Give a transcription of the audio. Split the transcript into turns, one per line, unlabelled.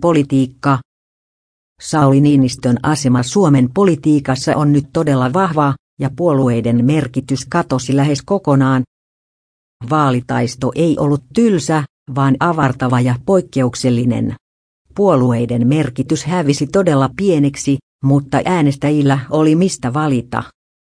Politiikka Sauli Niinistön asema Suomen politiikassa on nyt todella vahva, ja puolueiden merkitys katosi lähes kokonaan. Vaalitaisto ei ollut tylsä, vaan avartava ja poikkeuksellinen. Puolueiden merkitys hävisi todella pieneksi, mutta äänestäjillä oli mistä valita.